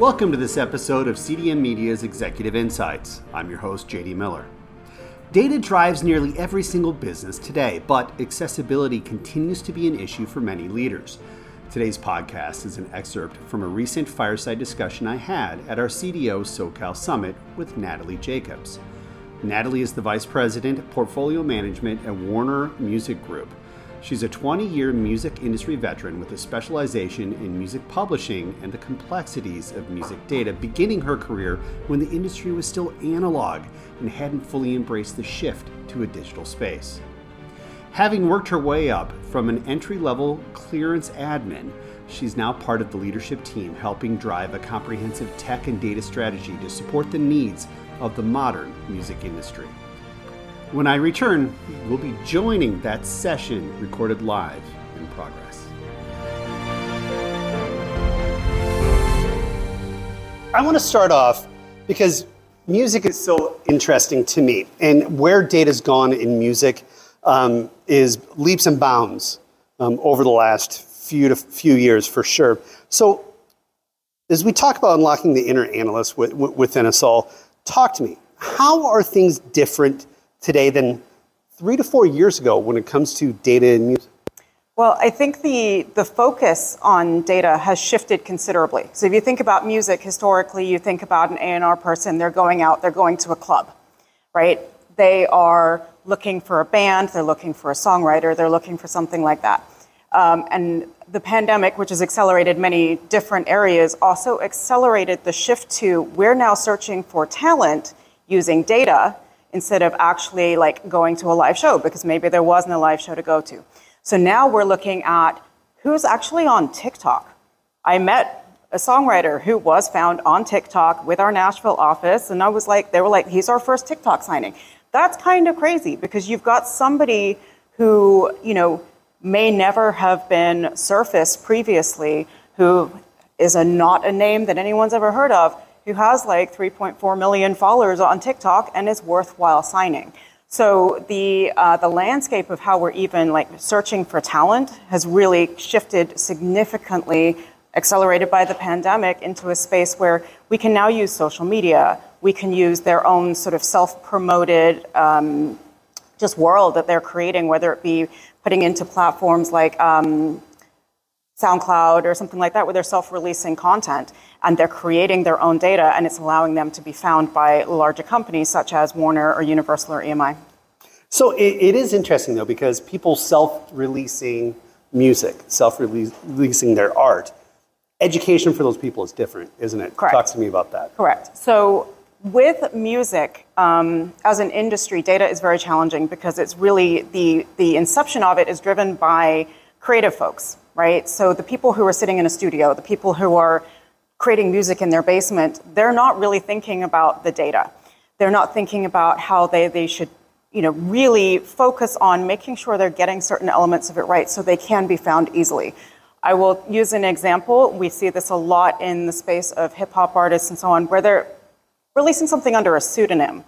Welcome to this episode of CDM Media's Executive Insights. I'm your host, JD Miller. Data drives nearly every single business today, but accessibility continues to be an issue for many leaders. Today's podcast is an excerpt from a recent fireside discussion I had at our CDO SoCal Summit with Natalie Jacobs. Natalie is the Vice President, Portfolio Management at Warner Music Group. She's a 20 year music industry veteran with a specialization in music publishing and the complexities of music data, beginning her career when the industry was still analog and hadn't fully embraced the shift to a digital space. Having worked her way up from an entry level clearance admin, she's now part of the leadership team helping drive a comprehensive tech and data strategy to support the needs of the modern music industry. When I return, we'll be joining that session recorded live in progress. I want to start off because music is so interesting to me, and where data's gone in music um, is leaps and bounds um, over the last few to few years for sure. So, as we talk about unlocking the inner analyst within us all, talk to me. How are things different today than three to four years ago when it comes to data and music? Well, I think the, the focus on data has shifted considerably. So if you think about music historically, you think about an A&R person, they're going out, they're going to a club, right? They are looking for a band, they're looking for a songwriter, they're looking for something like that. Um, and the pandemic, which has accelerated many different areas, also accelerated the shift to we're now searching for talent using data instead of actually like going to a live show because maybe there wasn't a live show to go to. So now we're looking at who's actually on TikTok. I met a songwriter who was found on TikTok with our Nashville office, and I was like, they were like, he's our first TikTok signing. That's kind of crazy because you've got somebody who, you know, may never have been surfaced previously, who is a, not a name that anyone's ever heard of, who has like 3.4 million followers on TikTok and is worthwhile signing. So the uh, the landscape of how we're even like searching for talent has really shifted significantly, accelerated by the pandemic, into a space where we can now use social media. We can use their own sort of self-promoted um, just world that they're creating, whether it be putting into platforms like um, SoundCloud or something like that, where they're self-releasing content and they're creating their own data and it's allowing them to be found by larger companies such as Warner or Universal or EMI. So it, it is interesting though because people self-releasing music, self-releasing their art, education for those people is different, isn't it? Correct. Talk to me about that. Correct. So with music um, as an industry, data is very challenging because it's really the the inception of it is driven by creative folks, right? So the people who are sitting in a studio, the people who are creating music in their basement, they're not really thinking about the data. They're not thinking about how they, they should you know, really focus on making sure they're getting certain elements of it right so they can be found easily. I will use an example. We see this a lot in the space of hip hop artists and so on, where they're releasing something under a pseudonym.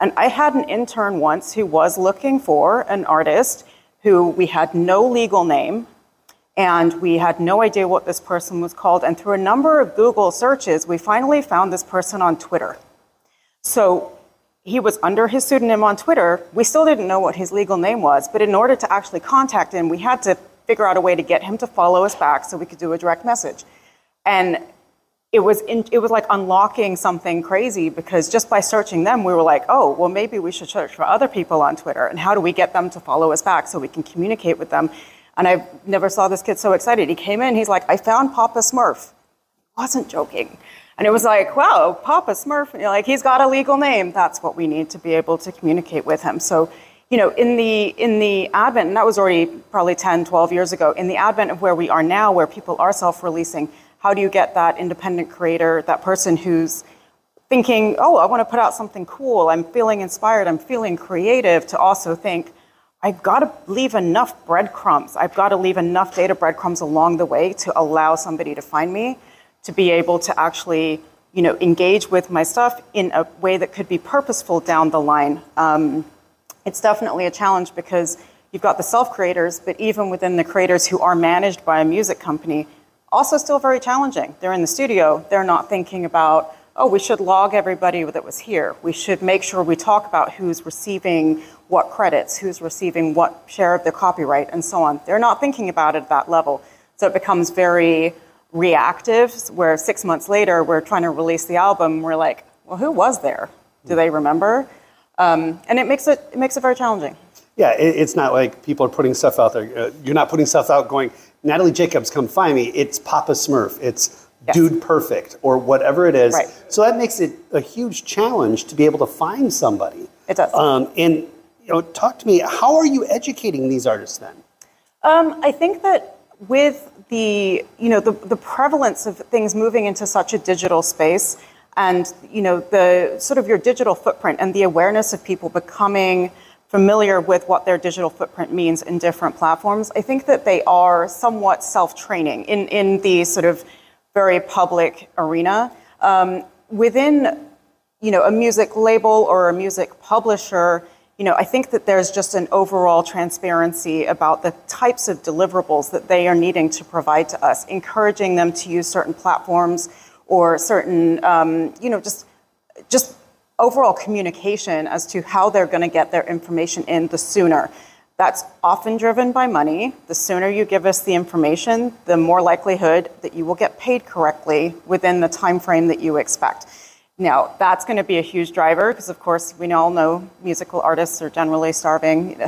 And I had an intern once who was looking for an artist who we had no legal name, and we had no idea what this person was called. And through a number of Google searches, we finally found this person on Twitter. So he was under his pseudonym on Twitter. We still didn't know what his legal name was, but in order to actually contact him, we had to figure out a way to get him to follow us back so we could do a direct message. And it was in, it was like unlocking something crazy because just by searching them, we were like, oh, well, maybe we should search for other people on Twitter. And how do we get them to follow us back so we can communicate with them? And I never saw this kid so excited. He came in, he's like, I found Papa Smurf. I wasn't joking. And it was like, wow, Papa Smurf. And you're like, he's got a legal name. That's what we need to be able to communicate with him. So, you know, in the in the advent, and that was already probably 10, 12 years ago, in the advent of where we are now, where people are self-releasing, how do you get that independent creator, that person who's thinking, oh, I want to put out something cool, I'm feeling inspired, I'm feeling creative, to also think, I've got to leave enough breadcrumbs. I've got to leave enough data breadcrumbs along the way to allow somebody to find me, to be able to actually, you know, engage with my stuff in a way that could be purposeful down the line. Um, it's definitely a challenge because you've got the self creators, but even within the creators who are managed by a music company, Also, still very challenging. They're in the studio, they're not thinking about, oh, we should log everybody that was here. We should make sure we talk about who's receiving what credits, who's receiving what share of the copyright, and so on. They're not thinking about it at that level. So it becomes very reactive, where six months later, we're trying to release the album, we're like, well, who was there? Do they remember? Um, and it makes it, it makes it very challenging. Yeah, it, it's not like people are putting stuff out there. Uh, you're not putting stuff out going, Natalie Jacobs, come find me. It's Papa Smurf. It's yes. Dude Perfect or whatever it is. Right. So that makes it a huge challenge to be able to find somebody. It does. Um, and you know, talk to me. How are you educating these artists then? Um, I think that with the you know the, the prevalence of things moving into such a digital space, and you know the sort of your digital footprint and the awareness of people becoming familiar with what their digital footprint means in different platforms, I think that they are somewhat self-training in, in the sort of very public arena. Um, within you know, a music label or a music publisher, you know, I think that there's just an overall transparency about the types of deliverables that they are needing to provide to us, encouraging them to use certain platforms or certain, um, you know, just just overall communication as to how they're going to get their information in the sooner. That's often driven by money. The sooner you give us the information, the more likelihood that you will get paid correctly within the time frame that you expect. Now, that's going to be a huge driver because, of course, we all know musical artists are generally starving.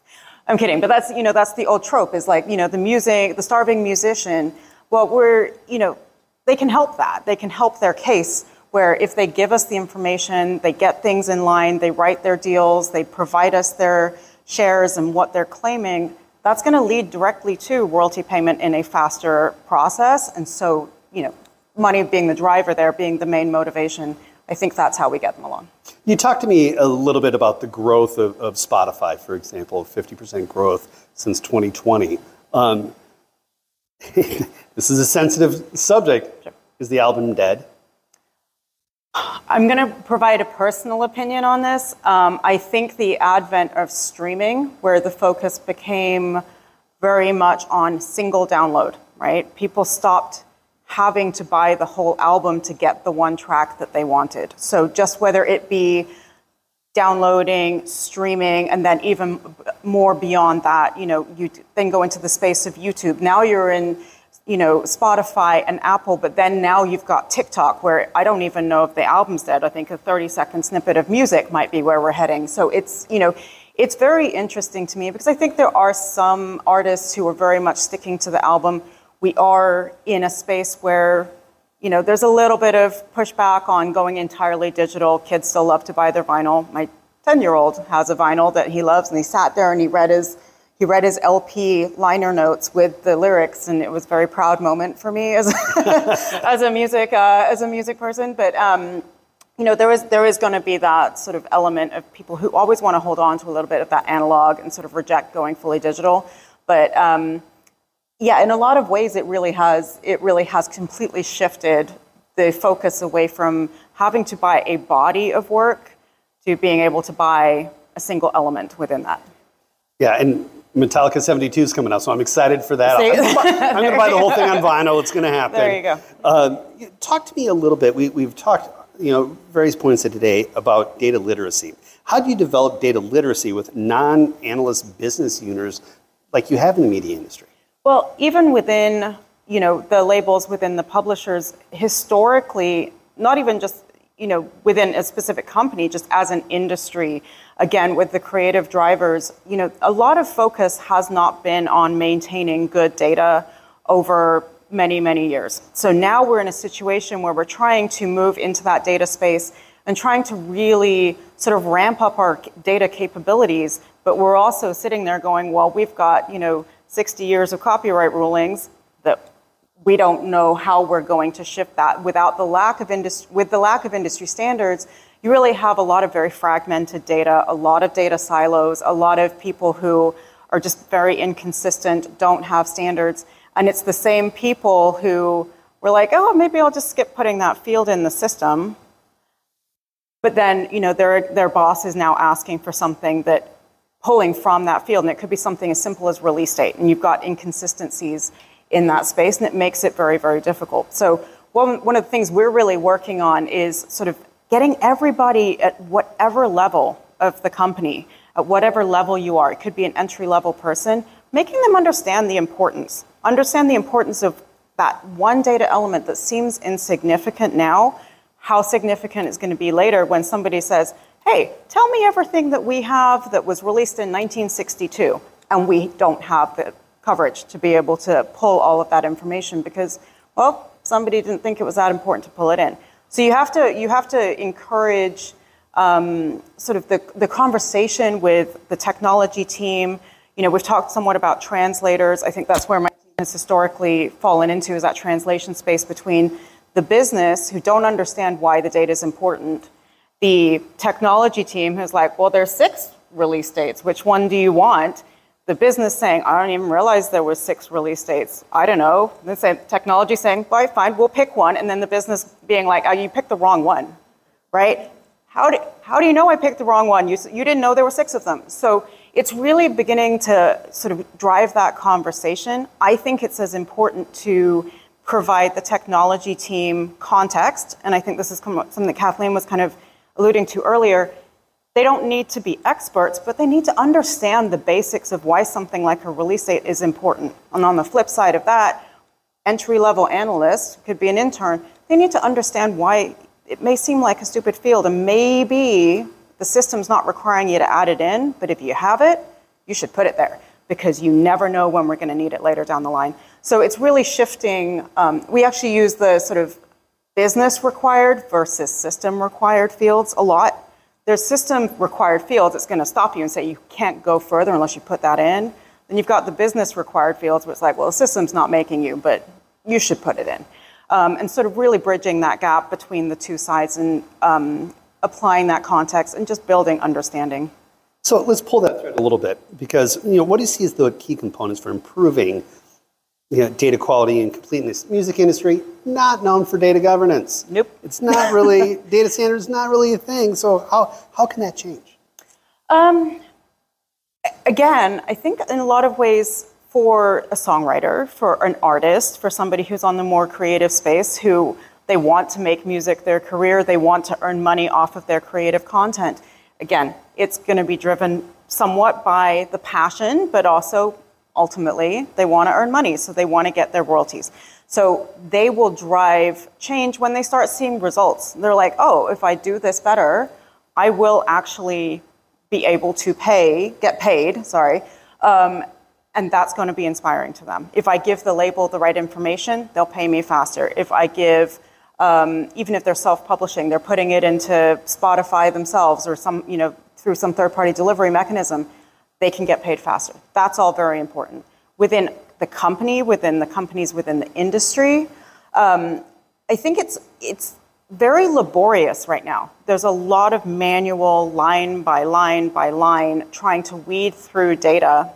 I'm kidding, but that's you know that's the old trope is like you know the music, the starving musician. Well, we're you know they can help that. They can help their case where if they give us the information, they get things in line, they write their deals, they provide us their shares and what they're claiming, that's going to lead directly to royalty payment in a faster process. And so, you know, money being the driver there, being the main motivation, I think that's how we get them along. You talked to me a little bit about the growth of, of Spotify, for example, 50% growth since 2020. Um, this is a sensitive subject. Sure. Is the album dead? I'm going to provide a personal opinion on this. Um, I think the advent of streaming, where the focus became very much on single download, right? People stopped having to buy the whole album to get the one track that they wanted. So just whether it be downloading, streaming, and then even more beyond that, you know, you then go into the space of YouTube. Now you're in you know, Spotify and Apple, but then now you've got TikTok, where I don't even know if the album's dead. I think a 30 second snippet of music might be where we're heading. So it's, you know, it's very interesting to me because I think there are some artists who are very much sticking to the album. We are in a space where, you know, there's a little bit of pushback on going entirely digital. Kids still love to buy their vinyl. My 10 year old has a vinyl that he loves, and he sat there and he read his he read his LP liner notes with the lyrics, and it was a very proud moment for me as as a music uh, as a music person. But um, you know, there is there is going to be that sort of element of people who always want to hold on to a little bit of that analog and sort of reject going fully digital. But um, yeah, in a lot of ways, it really has it really has completely shifted the focus away from having to buy a body of work to being able to buy a single element within that. Yeah, and Metallica 72 is coming out, so I'm excited for that. I'm going to buy the whole thing on vinyl. It's going to happen. There you go. Uh, talk to me a little bit. We, we've talked, you know, various points of today about data literacy. How do you develop data literacy with non-analyst business owners like you have in the media industry? Well, even within, you know, the labels within the publishers, historically, not even just you know, within a specific company, just as an industry, again, with the creative drivers, you know, a lot of focus has not been on maintaining good data over many, many years. So now we're in a situation where we're trying to move into that data space and trying to really sort of ramp up our data capabilities, but we're also sitting there going, well, we've got, you know, 60 years of copyright rulings that we don't know how we're going to shift that. Without the lack of industry, with the lack of industry standards, you really have a lot of very fragmented data, a lot of data silos, a lot of people who are just very inconsistent, don't have standards. And it's the same people who were like, oh, maybe I'll just skip putting that field in the system. But then, you know, their, their boss is now asking for something that pulling from that field, and it could be something as simple as release date, and you've got inconsistencies in that space, and it makes it very, very difficult. So one, one of the things we're really working on is sort of getting everybody at whatever level of the company, at whatever level you are, it could be an entry level person, making them understand the importance, understand the importance of that one data element that seems insignificant now, how significant it's going to be later when somebody says, hey, tell me everything that we have that was released in 1962, and we don't have the coverage to be able to pull all of that information because, well, somebody didn't think it was that important to pull it in. So you have to you have to encourage um, sort of the, the conversation with the technology team. You know, we've talked somewhat about translators. I think that's where my team has historically fallen into is that translation space between the business who don't understand why the data is important, the technology team who's like, well, there's six release dates. Which one do you want? the business saying, I don't even realize there was six release dates. I don't know. The technology saying, well, fine, we'll pick one. And then the business being like, oh, you picked the wrong one, right? How do, how do you know I picked the wrong one? You, you didn't know there were six of them. So it's really beginning to sort of drive that conversation. I think it's as important to provide the technology team context. And I think this is something that Kathleen was kind of alluding to earlier they don't need to be experts, but they need to understand the basics of why something like a release date is important. And on the flip side of that, entry level analysts could be an intern, they need to understand why it may seem like a stupid field and maybe the system's not requiring you to add it in, but if you have it, you should put it there because you never know when we're going to need it later down the line. So it's really shifting. Um, we actually use the sort of business required versus system required fields a lot there's system required fields that's going to stop you and say you can't go further unless you put that in. Then you've got the business required fields where it's like, well, the system's not making you, but you should put it in. Um, and sort of really bridging that gap between the two sides and um, applying that context and just building understanding. So let's pull that thread a little bit because you know what do you see as the key components for improving you know, data quality and completeness. Music industry, not known for data governance. Nope. It's not really, data standards not really a thing. So how, how can that change? Um, again, I think in a lot of ways for a songwriter, for an artist, for somebody who's on the more creative space who they want to make music their career, they want to earn money off of their creative content. Again, it's going to be driven somewhat by the passion, but also ultimately. They want to earn money, so they want to get their royalties. So they will drive change when they start seeing results. They're like, oh, if I do this better, I will actually be able to pay, get paid, sorry, um, and that's going to be inspiring to them. If I give the label the right information, they'll pay me faster. If I give, um, even if they're self-publishing, they're putting it into Spotify themselves or some, you know, through some third-party delivery mechanism they can get paid faster. That's all very important. Within the company, within the companies within the industry, um, I think it's it's very laborious right now. There's a lot of manual, line by line by line, trying to weed through data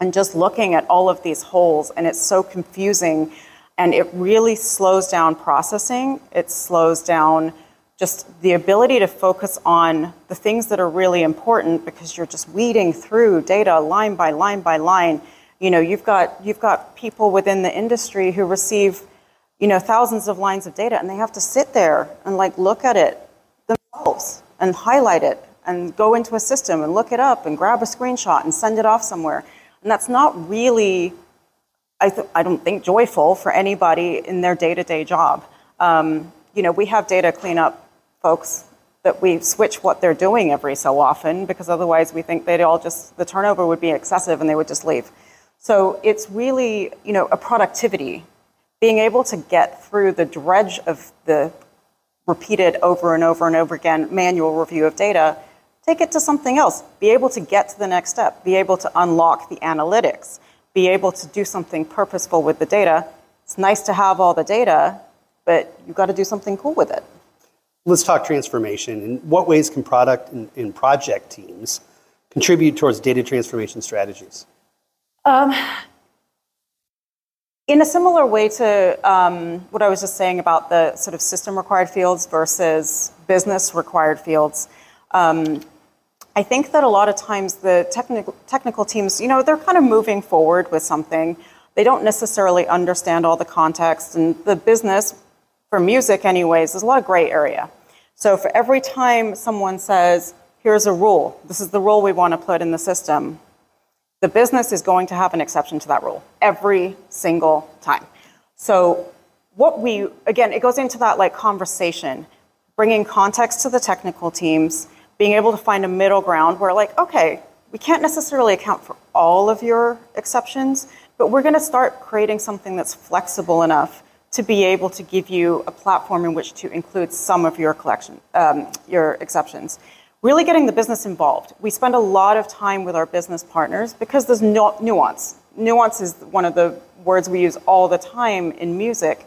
and just looking at all of these holes, and it's so confusing. And it really slows down processing. It slows down just the ability to focus on the things that are really important because you're just weeding through data line by line by line. You know, you've got you've got people within the industry who receive, you know, thousands of lines of data and they have to sit there and like look at it themselves and highlight it and go into a system and look it up and grab a screenshot and send it off somewhere. And that's not really I, th- I don't think joyful for anybody in their day-to-day job. Um, you know, we have data cleanup folks that we switch what they're doing every so often because otherwise we think they'd all just the turnover would be excessive and they would just leave. So it's really, you know, a productivity. Being able to get through the dredge of the repeated over and over and over again manual review of data, take it to something else. Be able to get to the next step, be able to unlock the analytics, be able to do something purposeful with the data. It's nice to have all the data, but you've got to do something cool with it let's talk transformation. In what ways can product and, and project teams contribute towards data transformation strategies? Um, in a similar way to um, what I was just saying about the sort of system required fields versus business required fields, um, I think that a lot of times the technical technical teams, you know, they're kind of moving forward with something. they don't necessarily understand all the context. And the business, for music, anyways, there's a lot of gray area. So for every time someone says, here's a rule, this is the rule we want to put in the system, the business is going to have an exception to that rule every single time. So what we, again, it goes into that like conversation, bringing context to the technical teams, being able to find a middle ground where like, okay, we can't necessarily account for all of your exceptions, but we're going to start creating something that's flexible enough to be able to give you a platform in which to include some of your collection, um, your exceptions. Really getting the business involved. We spend a lot of time with our business partners because there's no nuance. Nuance is one of the words we use all the time in music.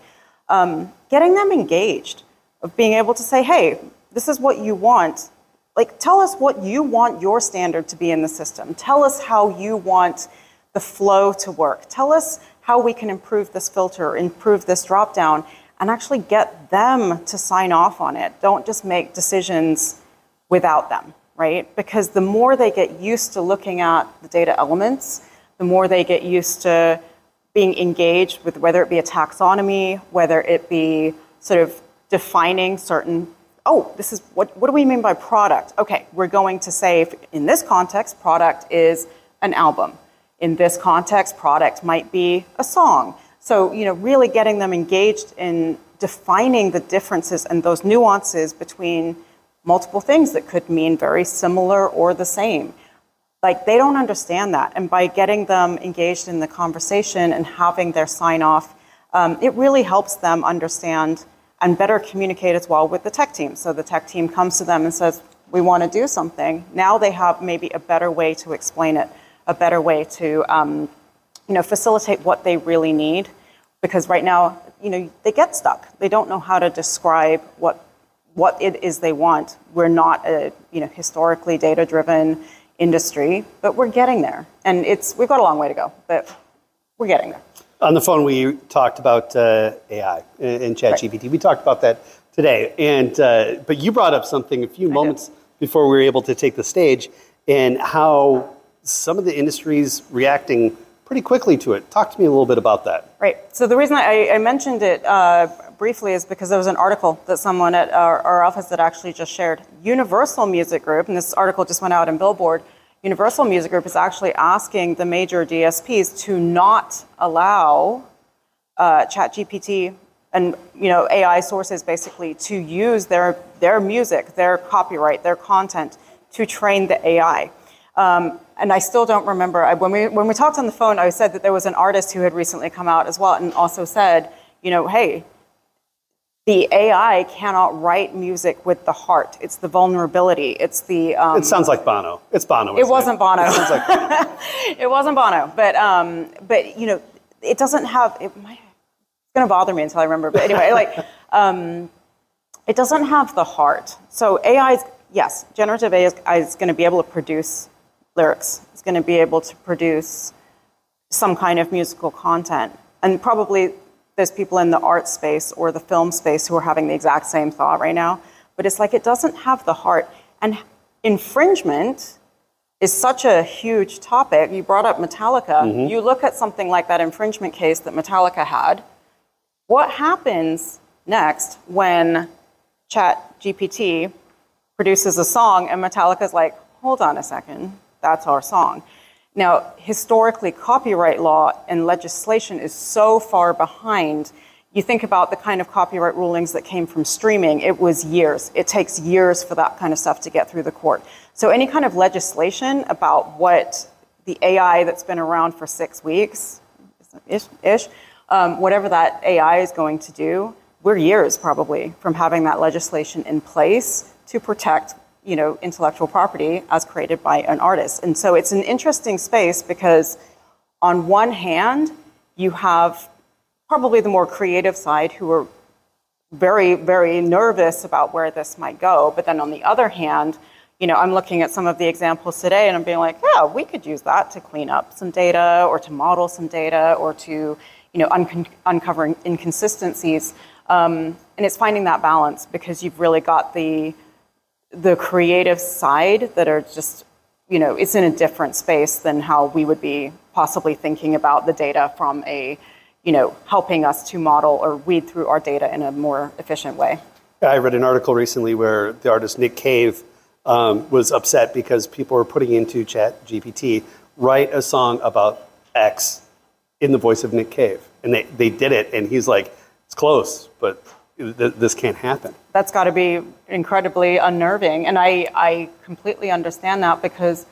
Um, getting them engaged, of being able to say, hey, this is what you want. Like, tell us what you want your standard to be in the system. Tell us how you want the flow to work. Tell us how we can improve this filter, improve this dropdown, and actually get them to sign off on it. Don't just make decisions without them, right? Because the more they get used to looking at the data elements, the more they get used to being engaged with whether it be a taxonomy, whether it be sort of defining certain, oh, this is what, what do we mean by product? Okay, we're going to say, in this context, product is an album. In this context, product might be a song. So, you know, really getting them engaged in defining the differences and those nuances between multiple things that could mean very similar or the same. Like, they don't understand that. And by getting them engaged in the conversation and having their sign off, um, it really helps them understand and better communicate as well with the tech team. So the tech team comes to them and says, We want to do something. Now they have maybe a better way to explain it, a better way to um, you know, facilitate what they really need. Because right now, you know, they get stuck. They don't know how to describe what what it is they want. We're not a you know historically data driven industry, but we're getting there, and it's we've got a long way to go, but we're getting there. On the phone, we talked about uh, AI and ChatGPT. Right. We talked about that today, and uh, but you brought up something a few I moments did. before we were able to take the stage, and how some of the industries reacting pretty quickly to it. Talk to me a little bit about that. Right. So the reason I, I mentioned it uh, briefly is because there was an article that someone at our, our, office that actually just shared. Universal Music Group, and this article just went out in Billboard. Universal Music Group is actually asking the major DSPs to not allow uh, ChatGPT and you know AI sources basically to use their their music, their copyright, their content to train the AI. Um, and I still don't remember. I, when, we, when we talked on the phone, I said that there was an artist who had recently come out as well and also said, you know, hey, the AI cannot write music with the heart. It's the vulnerability. It's the. Um, it sounds like Bono. It's Bono. It wasn't it? Bono. It sounds like Bono. it wasn't Bono, but um, but you know, it doesn't have. It might, it's going to bother me until I remember. But anyway, like, um, it doesn't have the heart. So AI is yes, generative AI is, is going to be able to produce lyrics. is going to be able to produce some kind of musical content. And probably there's people in the art space or the film space who are having the exact same thought right now. But it's like it doesn't have the heart. And infringement is such a huge topic. You brought up Metallica. Mm-hmm. You look at something like that infringement case that Metallica had. What happens next when Chat GPT produces a song and Metallica's like, hold on a second, that's our song. Now, historically, copyright law and legislation is so far behind. You think about the kind of copyright rulings that came from streaming, it was years. It takes years for that kind of stuff to get through the court. So, any kind of legislation about what the AI that's been around for six weeks, ish, ish um, whatever that AI is going to do, we're years probably from having that legislation in place to protect you know, intellectual property as created by an artist. And so it's an interesting space because on one hand, you have probably the more creative side who are very, very nervous about where this might go. But then on the other hand, you know, I'm looking at some of the examples today and I'm being like, yeah, we could use that to clean up some data or to model some data or to, you know, un- uncover inconsistencies. Um, and it's finding that balance because you've really got the the creative side that are just you know, it's in a different space than how we would be possibly thinking about the data from a, you know, helping us to model or read through our data in a more efficient way. I read an article recently where the artist Nick Cave um, was upset because people were putting into Chat GPT, write a song about X in the voice of Nick Cave. And they, they did it, and he's like, it's close, but th- this can't happen. That's got to be incredibly unnerving. And I, I completely understand that because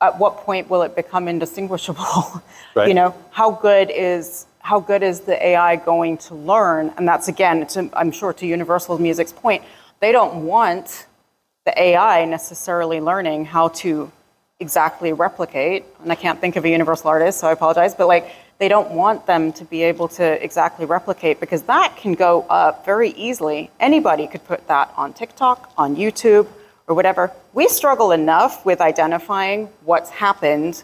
at what point will it become indistinguishable? Right. you know, how good is how good is the AI going to learn? And that's again, to, I'm sure to Universal Music's point, they don't want the AI necessarily learning how to exactly replicate. And I can't think of a universal artist, so I apologize. But like, they don't want them to be able to exactly replicate because that can go up very easily. Anybody could put that on TikTok, on YouTube, or whatever. We struggle enough with identifying what's happened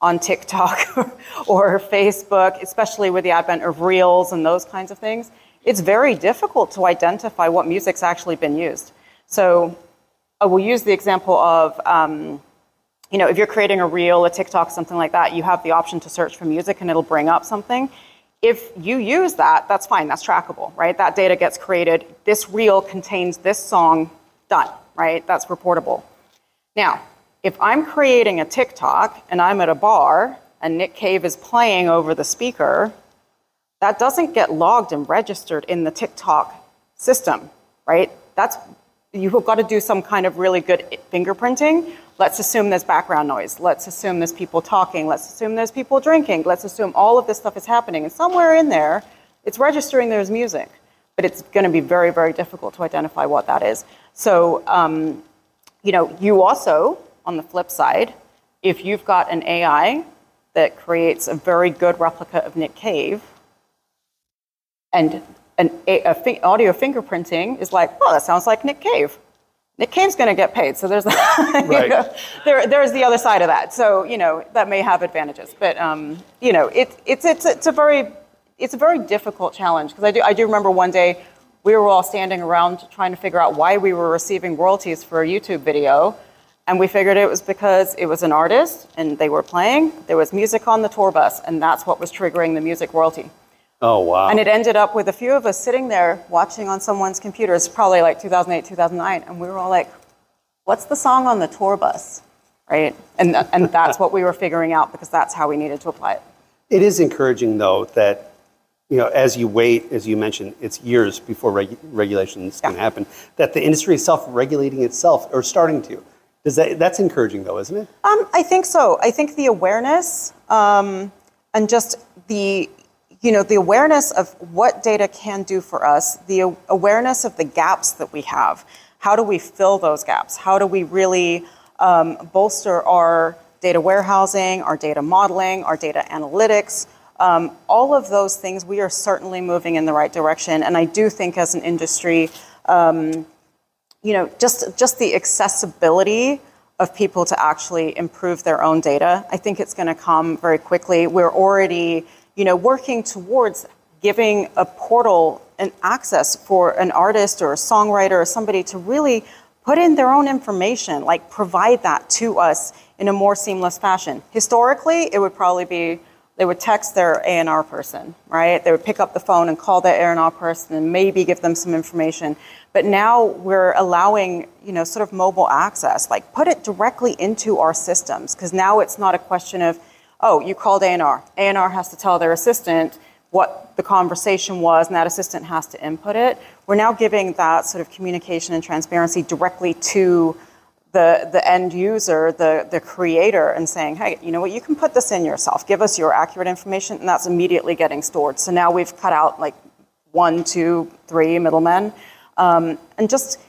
on TikTok or Facebook, especially with the advent of reels and those kinds of things. It's very difficult to identify what music's actually been used. So I will use the example of, um, you know, if you're creating a reel, a TikTok, something like that, you have the option to search for music and it'll bring up something. If you use that, that's fine, that's trackable, right? That data gets created. This reel contains this song, done right? That's reportable. Now, if I'm creating a TikTok and I'm at a bar and Nick Cave is playing over the speaker, that doesn't get logged and registered in the TikTok system, right? That's you've got to do some kind of really good fingerprinting. Let's assume there's background noise. Let's assume there's people talking. Let's assume there's people drinking. Let's assume all of this stuff is happening. And somewhere in there, it's registering there's music. But it's going to be very, very difficult to identify what that is. So, um, you know, you also, on the flip side, if you've got an AI that creates a very good replica of Nick Cave, and an a, a fi- audio fingerprinting is like, oh, that sounds like Nick Cave. Nick Cave's going to get paid, so there's right. know, there, there's the other side of that. So you know that may have advantages, but um, you know it, it's it's it's a very it's a very difficult challenge because I do I do remember one day we were all standing around trying to figure out why we were receiving royalties for a YouTube video. And we figured it was because it was an artist and they were playing, there was music on the tour bus, and that's what was triggering the music royalty. Oh, wow. And it ended up with a few of us sitting there watching on someone's computer. It's probably like 2008, 2009. And we were all like, what's the song on the tour bus? Right? And, and that's what we were figuring out because that's how we needed to apply it. It is encouraging, though, that you know, as you wait, as you mentioned, it's years before reg- regulations yeah. can happen. That the industry is self-regulating itself, or starting to. Does that that's encouraging, though, isn't it? Um, I think so. I think the awareness um, and just the you know the awareness of what data can do for us, the awareness of the gaps that we have. How do we fill those gaps? How do we really um, bolster our data warehousing, our data modeling, our data analytics? Um, all of those things, we are certainly moving in the right direction. And I do think as an industry, um, you know, just, just the accessibility of people to actually improve their own data, I think it's going to come very quickly. We're already, you know, working towards giving a portal and access for an artist or a songwriter or somebody to really put in their own information, like provide that to us in a more seamless fashion. Historically, it would probably be they would text their A&R person, right? They would pick up the phone and call their A&R person and maybe give them some information. But now we're allowing, you know, sort of mobile access, like put it directly into our systems, because now it's not a question of, oh, you called A&R. A&R has to tell their assistant what the conversation was, and that assistant has to input it. We're now giving that sort of communication and transparency directly to the, the end user, the, the creator, and saying, hey, you know what, you can put this in yourself. Give us your accurate information, and that's immediately getting stored. So now we've cut out like one, two, three middlemen. Um, and just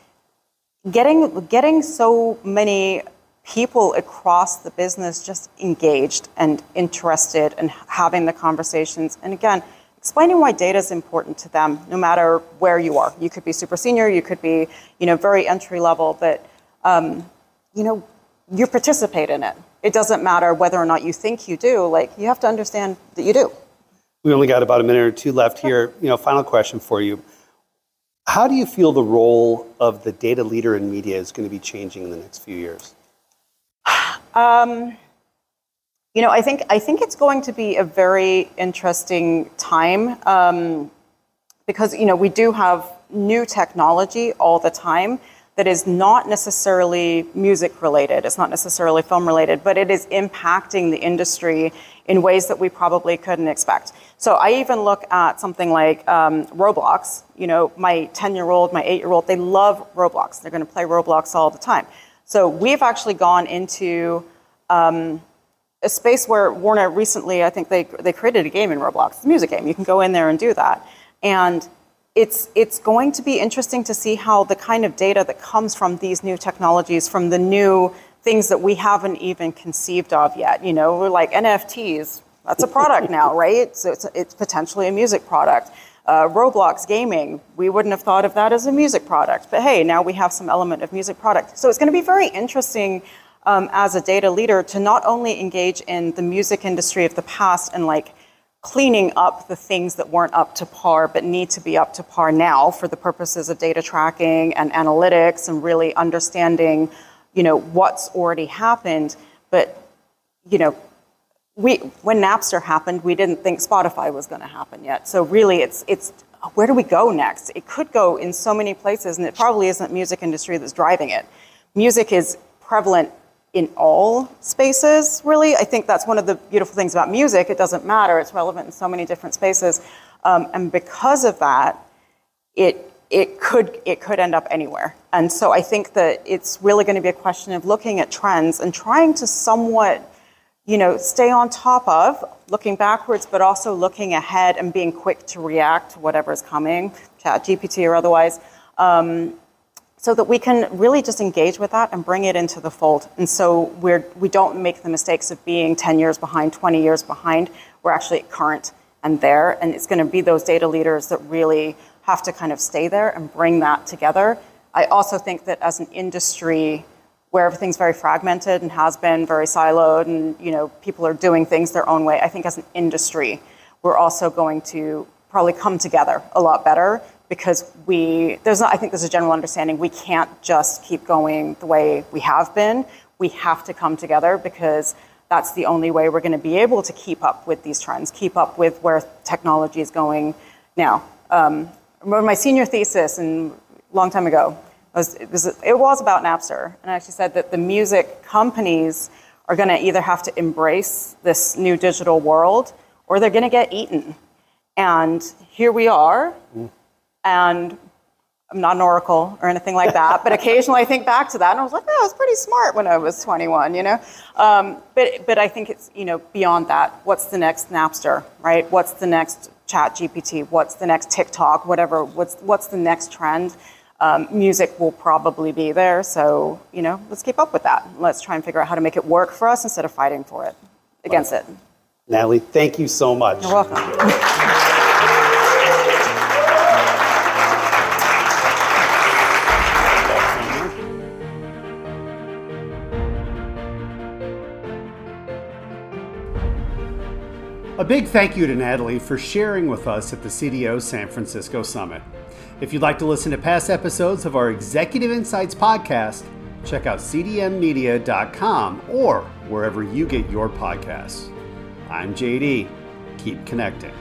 getting, getting so many people across the business just engaged and interested and having the conversations. And again, explaining why data is important to them, no matter where you are. You could be super senior, you could be, you know, very entry level, but um, you know, you participate in it. It doesn't matter whether or not you think you do. Like you have to understand that you do. We only got about a minute or two left here. You know, final question for you. How do you feel the role of the data leader in media is going to be changing in the next few years? Um, you know, I think I think it's going to be a very interesting time um, because you know we do have new technology all the time that is not necessarily music related, it's not necessarily film related, but it is impacting the industry in ways that we probably couldn't expect. So I even look at something like um, Roblox. You know, my 10 year old, my 8 year old, they love Roblox. They're going to play Roblox all the time. So we've actually gone into um, a space where Warner recently, I think they, they created a game in Roblox, a music game. You can go in there and do that. And it's, it's going to be interesting to see how the kind of data that comes from these new technologies, from the new things that we haven't even conceived of yet. You know, like NFTs, that's a product now, right? So it's, it's potentially a music product. Uh, Roblox gaming, we wouldn't have thought of that as a music product, but hey, now we have some element of music product. So it's going to be very interesting um, as a data leader to not only engage in the music industry of the past and like cleaning up the things that weren't up to par but need to be up to par now for the purposes of data tracking and analytics and really understanding you know what's already happened but you know we when napster happened we didn't think spotify was going to happen yet so really it's it's where do we go next it could go in so many places and it probably isn't music industry that's driving it music is prevalent in all spaces, really. I think that's one of the beautiful things about music. It doesn't matter, it's relevant in so many different spaces. Um, and because of that, it, it, could, it could end up anywhere. And so I think that it's really going to be a question of looking at trends and trying to somewhat you know, stay on top of, looking backwards, but also looking ahead and being quick to react to whatever is coming, chat GPT or otherwise. Um, so that we can really just engage with that and bring it into the fold. And so we're, we don't make the mistakes of being 10 years behind, 20 years behind. We're actually current and there. And it's going to be those data leaders that really have to kind of stay there and bring that together. I also think that as an industry where everything's very fragmented and has been very siloed and you know people are doing things their own way, I think as an industry we're also going to probably come together a lot better because we there's not, I think there's a general understanding we can't just keep going the way we have been. We have to come together because that's the only way we're going to be able to keep up with these trends, keep up with where technology is going now. Um, I remember my senior thesis and long time ago. Was, it, was, it was about Napster, and I actually said that the music companies are going to either have to embrace this new digital world or they're going to get eaten. And here we are. Mm and I'm not an oracle or anything like that, but occasionally I think back to that and I was like, oh, I was pretty smart when I was 21, you know? Um, but, but I think it's, you know, beyond that. What's the next Napster, right? What's the next chat GPT? What's the next TikTok? Whatever, what's, what's the next trend? Um, music will probably be there. So, you know, let's keep up with that. Let's try and figure out how to make it work for us instead of fighting for it, against it. Natalie, thank you so much. You're welcome. A big thank you to Natalie for sharing with us at the CDO San Francisco Summit. If you'd like to listen to past episodes of our Executive Insights podcast, check out cdmmedia.com or wherever you get your podcasts. I'm JD. Keep connecting.